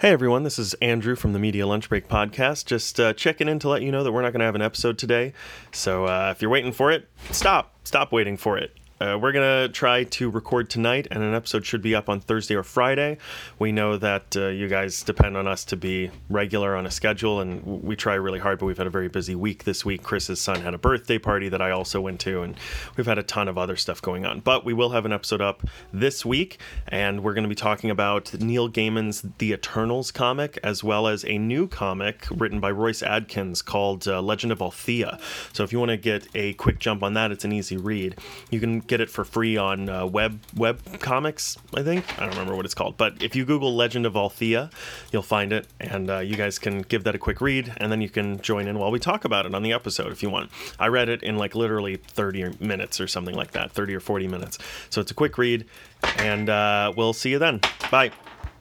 Hey everyone, this is Andrew from the Media Lunch Break podcast. Just uh, checking in to let you know that we're not going to have an episode today. So uh, if you're waiting for it, stop. Stop waiting for it. Uh, we're going to try to record tonight, and an episode should be up on Thursday or Friday. We know that uh, you guys depend on us to be regular on a schedule, and we try really hard, but we've had a very busy week this week. Chris's son had a birthday party that I also went to, and we've had a ton of other stuff going on. But we will have an episode up this week, and we're going to be talking about Neil Gaiman's The Eternals comic, as well as a new comic written by Royce Adkins called uh, Legend of Althea. So if you want to get a quick jump on that, it's an easy read. You can get it for free on uh, web web comics. I think I don't remember what it's called, but if you Google Legend of Althea, you'll find it, and uh, you guys can give that a quick read, and then you can join in while we talk about it on the episode if you want. I read it in like literally 30 minutes or something like that, 30 or 40 minutes. So it's a quick read, and uh, we'll see you then. Bye.